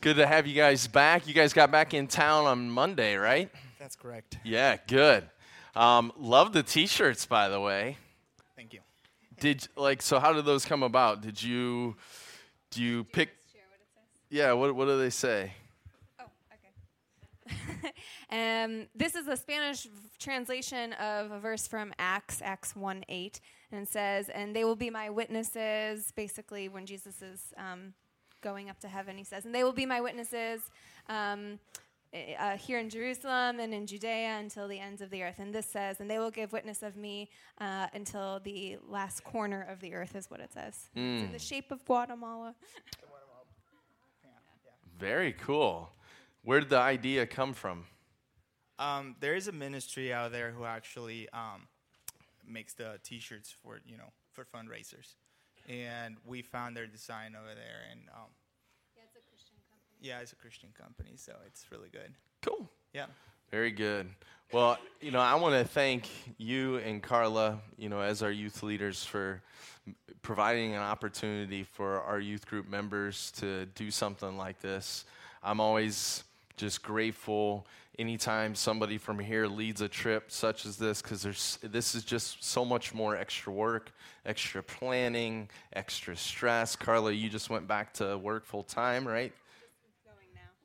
good to have you guys back. You guys got back in town on Monday, right? That's correct. Yeah, good. Um, love the T-shirts, by the way. Thank you. Did like so? How did those come about? Did you do you pick? Yeah. What What do they say? Oh, okay. um, this is a Spanish v- translation of a verse from Acts, Acts 1 8. And it says, And they will be my witnesses, basically, when Jesus is um, going up to heaven, he says, And they will be my witnesses um, eh, uh, here in Jerusalem and in Judea until the ends of the earth. And this says, And they will give witness of me uh, until the last corner of the earth, is what it says. It's in the shape of Guatemala. Very cool. Where did the idea come from? Um, there is a ministry out there who actually um, makes the T-shirts for you know for fundraisers, and we found their design over there, and um, yeah, it's a Christian company, Yeah, it's a Christian company, so it's really good. Cool. Yeah. Very good. Well, you know, I want to thank you and Carla, you know, as our youth leaders for providing an opportunity for our youth group members to do something like this. I'm always just grateful anytime somebody from here leads a trip such as this because there's this is just so much more extra work, extra planning, extra stress. Carla, you just went back to work full time, right?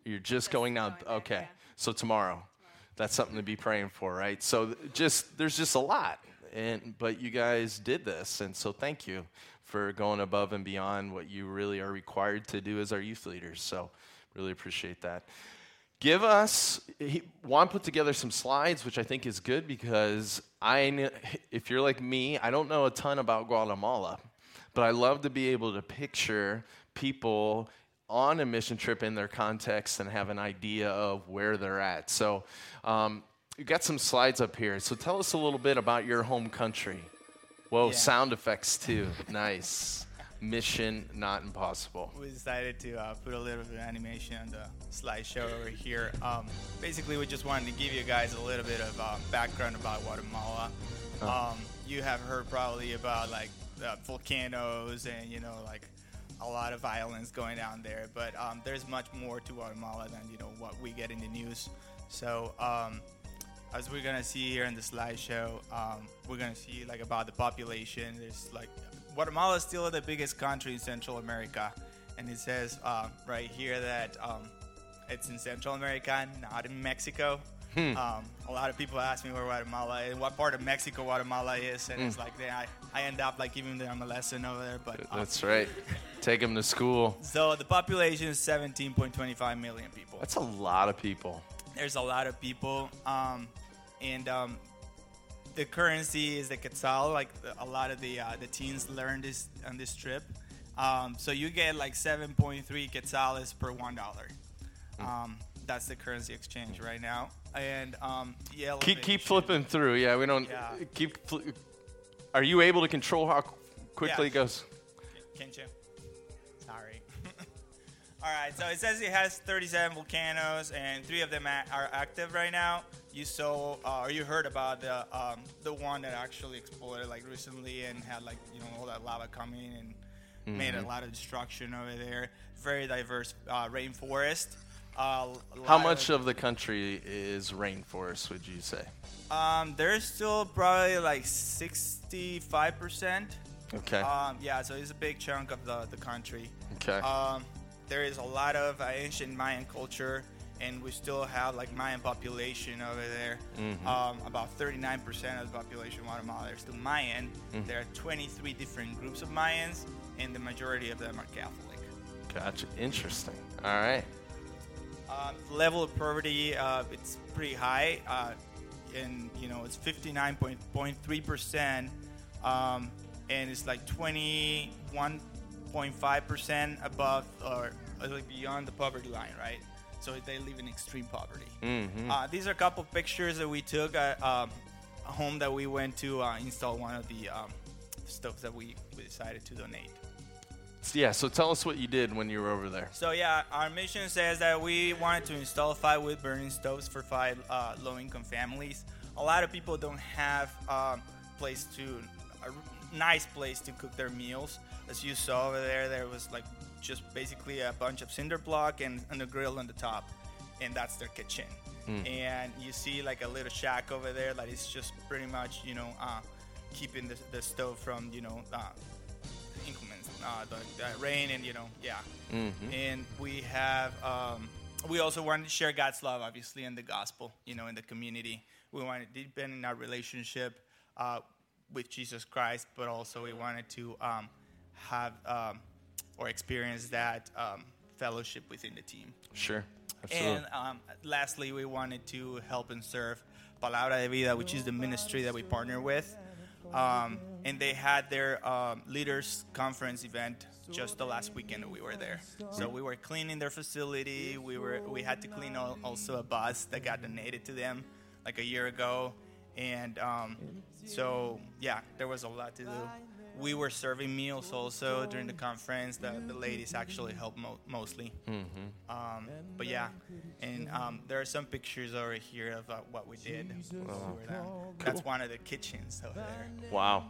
You're just, going now. going back, okay. yeah. So tomorrow. That's something to be praying for, right? So just there's just a lot. And but you guys did this and so thank you for going above and beyond what you really are required to do as our youth leaders. So really appreciate that. Give us he, Juan put together some slides which I think is good because I if you're like me, I don't know a ton about Guatemala, but I love to be able to picture people on a mission trip in their context and have an idea of where they're at. So, um, you got some slides up here. So, tell us a little bit about your home country. Whoa, Yeah. sound effects too. nice. Mission not impossible. We decided to uh, put a little bit of animation on the slideshow over here. Um, basically, we just wanted to give you guys a little bit of uh, background about Guatemala. Um, you have heard probably about like the volcanoes and you know like a lot of violence going down there, but um, there's much more to Guatemala than you know what we get in the news. So um, as we're gonna see here in the slideshow, um, we're gonna see like about the population. There's like Guatemala is still the biggest country in Central America, and it says uh, right here that um, it's in Central America, not in Mexico. Um, a lot of people ask me where Guatemala is, what part of Mexico Guatemala is, and it's like they, I, I end up like giving them a lesson over there. But um, That's right. Take them to school. so the population is 17.25 million people. That's a lot of people. There's a lot of people, um, and um, the currency is the quetzal. Like a lot of the uh, the teens learned this on this trip. Um, so you get like 7.3 quetzales per one dollar. Um, that's the currency exchange right now. And um, the Keep keep flipping through. Yeah, we don't Yeah. keep. Fl- are you able to control how quickly Yeah. it goes? Can't you? Sorry. All right, so it says it has 37 volcanoes, and three of them are active right now. You saw, uh, or you heard about the um, the one that actually exploded like recently and had like you know all that lava coming and made a lot of destruction over there. Very diverse uh, rainforest. Uh, How much of the country is rainforest? Would you say? Um, there's still probably like 65 percent. Okay. Um, yeah, so it's a big chunk of the, the country. Okay. Um, there is a lot of uh, ancient Mayan culture, and we still have like Mayan population over there. Mm-hmm. Um, about 39% of the population of Guatemala are still Mayan. Mm. There are 23 different groups of Mayans, and the majority of them are Catholic. Gotcha. Interesting. All right. Um, level of poverty, uh, it's pretty high, uh, and you know it's 59.3 percent, um, and it's like 21.5 percent above or like beyond the poverty line, right? So they live in extreme poverty. Mhm. Uh, these are a couple pictures that we took at um, a home that we went to uh, install one of the um, stoves that we, we decided to donate. Yeah. So tell us what you did when you were over there. So yeah, our mission says that we wanted to install five wood burning stoves for five uh, low-income families. A lot of people don't have um, place to a nice place to cook their meals. As you saw over there, there was like just basically a bunch of cinder block and, and a grill on the top, and that's their kitchen. And you see like a little shack over there that is just pretty much you know uh, keeping the, the stove from you know uh, increments, uh, the, the rain and you know yeah. And we have um, we also want to share God's love, obviously, in the gospel, you know, in the community. We wanted to deepen in our relationship uh, with Jesus Christ, but also we wanted to um, have um, or experience that um, fellowship within the team. Sure. Absolutely. And um, lastly, we wanted to help and serve Palabra de Vida, which is the ministry that we partner with. Um, and they had their um, leaders conference event just the last weekend that we were there. So we were cleaning their facility. We were we had to clean al- also a bus that got donated to them like a year ago, and um, so yeah, there was a lot to do. We were serving meals also during the conference. The, the ladies actually helped mo- mostly. Um, but yeah, and um, there are some pictures over here of uh, what we did. were there. That's one of the kitchens over there. Wow.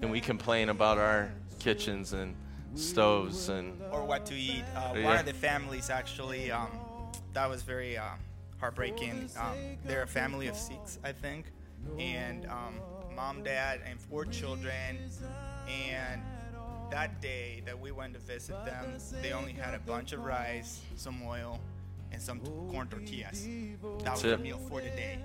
And we complain about our kitchens and stoves and Or what to eat. Uh, One of the families actually, um, that was very uh, heartbreaking. Um, they're a family of six, I think, and um, mom, dad, and four children. And that day that we went to visit them, they only had a bunch of rice, some oil, and some corn tortillas. That was the meal for the day.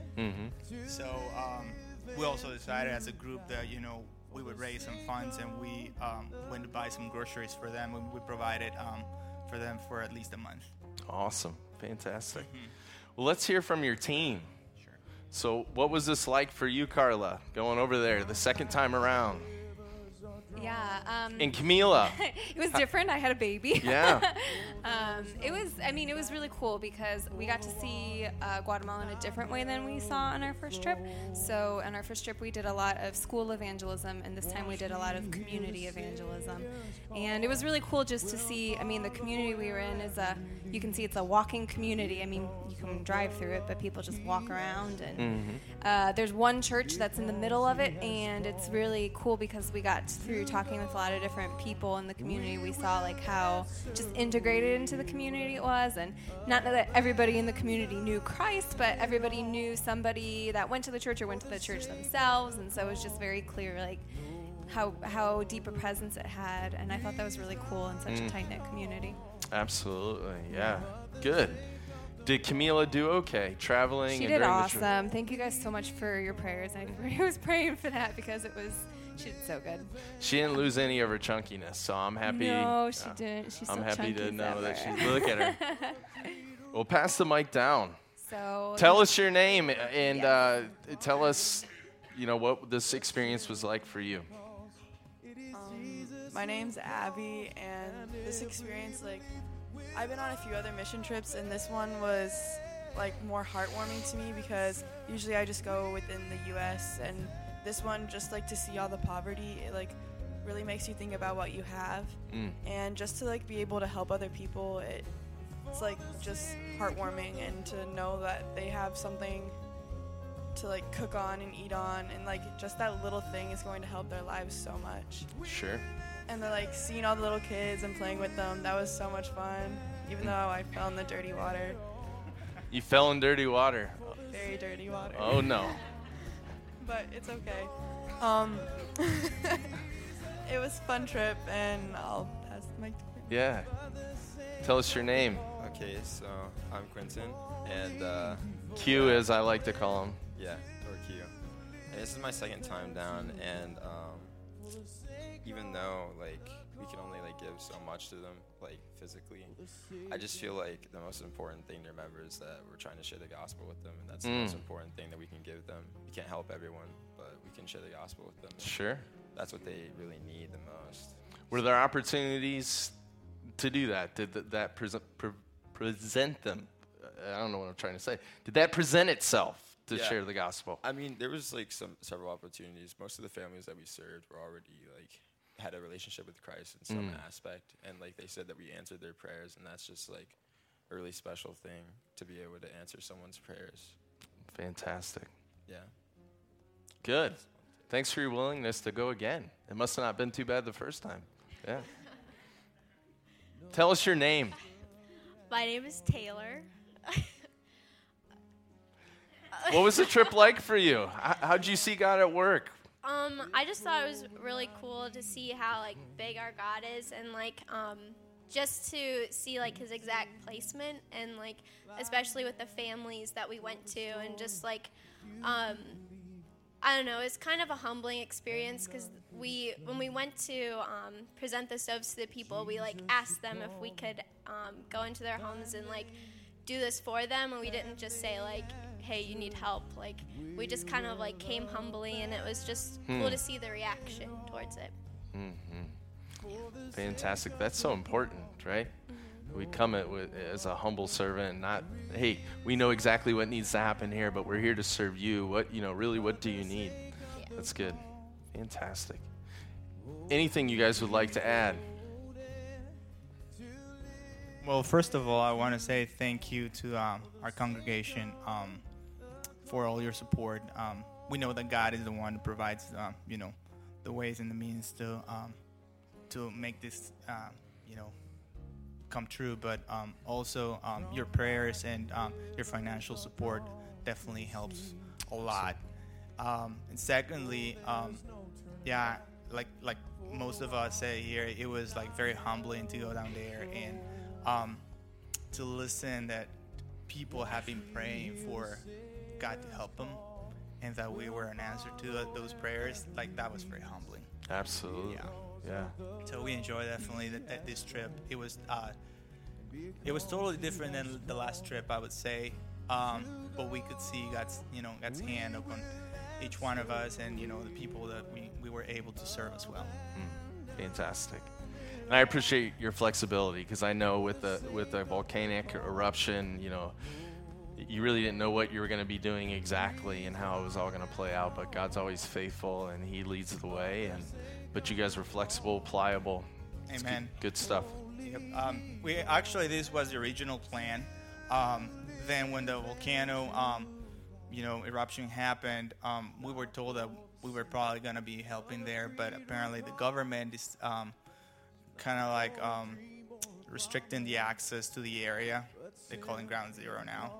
So um, we also decided as a group that you know we would raise some funds and we um, went to buy some groceries for them and we provided um, for them for at least a month. awesome. Fantastic. Well, let's hear from your team. So, what was this like for you, Carla, going over there the second time around? Yeah. Um, And Camila. it was different. I had a baby. Yeah. um, it was. I mean, it was really cool because we got to see uh, Guatemala in a different way than we saw on our first trip. So, on our first trip, we did a lot of school evangelism, and this time we did a lot of community evangelism. And it was really cool just to see. I mean, the community we were in is a. You can see it's a walking community. I mean, you can drive through it, but people just walk around. And uh, there's one church that's in the middle of it, and it's really cool because we got through talking with a lot of different people in the community. We saw like how just integrated into the community it was, and not that everybody in the community knew Christ, but everybody knew somebody that went to the church or went to the church themselves, and so it was just very clear like how how deep a presence it had, and I thought that was really cool in such a mm. tight knit community. Absolutely. Yeah. Good. Did Camila do okay traveling? She and did awesome. Thank you guys so much for your prayers. I was praying for that because it was she did so good. She didn't lose any of her chunkiness, so I'm happy. No, she uh, didn't. She's I'm happy to know that ever. she's. Look at her. Well, pass the mic down. So Tell us your name and Yes. uh, tell us, you know, what this experience was like for you. Um, my name's Abby, and this experience, like, I've been on a few other mission trips, and this one was like more heartwarming to me because usually I just go within the U.S. and this one just like to see all the poverty, it like really makes you think about what you have, Mm. and just to like be able to help other people, it, it's like just heartwarming and to know that they have something to like cook on and eat on and like just that little thing is going to help their lives so much Sure. and then like seeing all the little kids and playing with them that was so much fun even though i fell in the dirty water You fell in dirty water. very dirty water Oh no. but it's okay um it was a fun trip and i'll pass the mic to Quinn. Yeah. Tell us your name. Okay, so I'm Quentin, and uh, Q, is I like to call him. yeah, or Q. And this is my second time down, and um, even though like we can only like give so much to them, like physically, I just feel like the most important thing to remember is that we're trying to share the gospel with them, and that's the most Mm. important thing that we can give them. We can't help everyone, but we can share the gospel with them. Sure. That's what they really need the most. Were there opportunities to do that? Did th- that present, pre- present them? I don't know what I'm trying to say. Did that present itself to Yeah. share the gospel? I mean, there was like some several opportunities. Most of the families that we served were already like had a relationship with Christ in some Mm. aspect, and like they said that we answered their prayers, and that's just like a really special thing to be able to answer someone's prayers. Fantastic. Yeah. Good. Thanks for your willingness to go again. It must have not been too bad the first time. Yeah. Tell us your name. My name is Taylor. What was the trip like for you? How, how'd you see God at work? Um, I just thought it was really cool to see how like big our God is, and like um, just to see like His exact placement, and like especially with the families that we went to, and just like um, I don't know, it's kind of a humbling experience because we when we went to um, present the stoves to the people, we like asked them if we could um, go into their homes and like do this for them, and we didn't just say like hey, you need help. Like, we just kind of like came humbly, and it was just Hmm. cool to see the reaction towards it. mm-hmm. Fantastic. That's so important, right? We come at with as a humble servant, and not hey, we know exactly what needs to happen here, but we're here to serve you. What you know, really, what do you need? That's good. Fantastic. Anything you guys would like to add? Well, first of all, I want to say thank you to um, our congregation um, for all your support. Um, we know that God is the one who provides, um, you know, the ways and the means to um, to make this, um, you know, come true. But also your prayers and your financial support definitely helps a lot. And secondly, yeah, like like most of us say here, it was like very humbling to go down there and um, to listen that people have been praying for God to help them, and that we were an answer to those prayers. Like that was very humbling. Absolutely. Yeah. Yeah. So we enjoyed definitely that, that this trip. It was uh, it was totally different than the last trip, I would say. Um, but we could see God's you know God's hand upon each one of us, and you know the people that we, we were able to serve as well. Fantastic. And I appreciate your flexibility because I know with the with the volcanic eruption, you know, you really didn't know what you were going to be doing exactly and how it was all going to play out. But God's always faithful and He leads the way. And but you guys were flexible, pliable. It's good- Amen. Good, stuff. Yep. Um, we actually this was the original plan. Um, then when the volcano, um, you know, eruption happened, um, we were told that we were probably gonna be helping there, but apparently the government is um, kind of like um, restricting the access to the area. They call it Ground Zero now.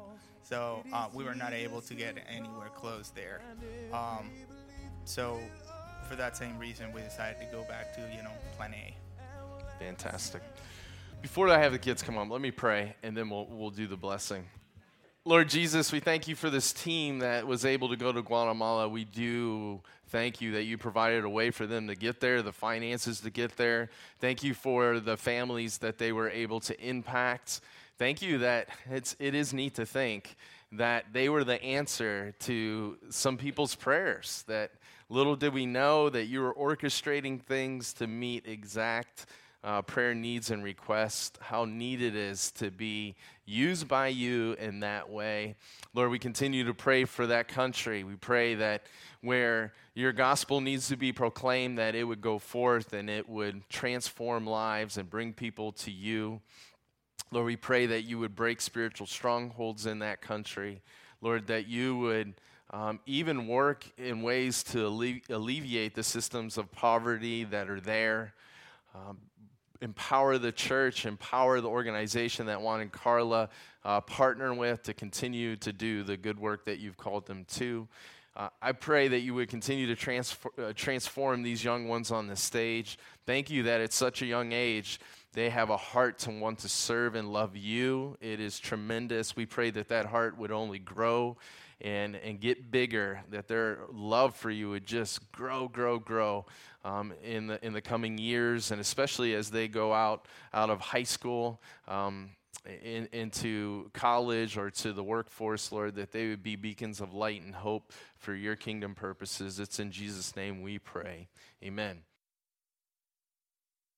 So uh, we were not able to get anywhere close there. Um, so for that same reason, we decided to go back to you know Plan A. Fantastic. Before I have the kids come on, let me pray and then we'll, we'll do the blessing. Lord Jesus, we thank you for this team that was able to go to Guatemala. We do thank you that you provided a way for them to get there, the finances to get there. Thank you for the families that they were able to impact. Thank you that it's, it is neat to think that they were the answer to some people's prayers. That little did we know that you were orchestrating things to meet exact uh, prayer needs and requests, how neat it is to be used by you in that way. Lord, we continue to pray for that country. We pray that where your gospel needs to be proclaimed, that it would go forth and it would transform lives and bring people to you. Lord, we pray that you would break spiritual strongholds in that country. Lord, that you would um, even work in ways to alle- alleviate the systems of poverty that are there. Um, empower the church, empower the organization that Juan and Carla uh, partner with to continue to do the good work that you've called them to. Uh, I pray that you would continue to uh, transform these young ones on the stage. Thank you that at such a young age, they have a heart to want to serve and love you. It is tremendous. We pray that that heart would only grow and, and get bigger, that their love for you would just grow, grow, grow um, in, the, in the coming years, and especially as they go out, out of high school. Um, in, into college or to the workforce, Lord, that they would be beacons of light and hope for your kingdom purposes. It's in Jesus' name we pray. Amen.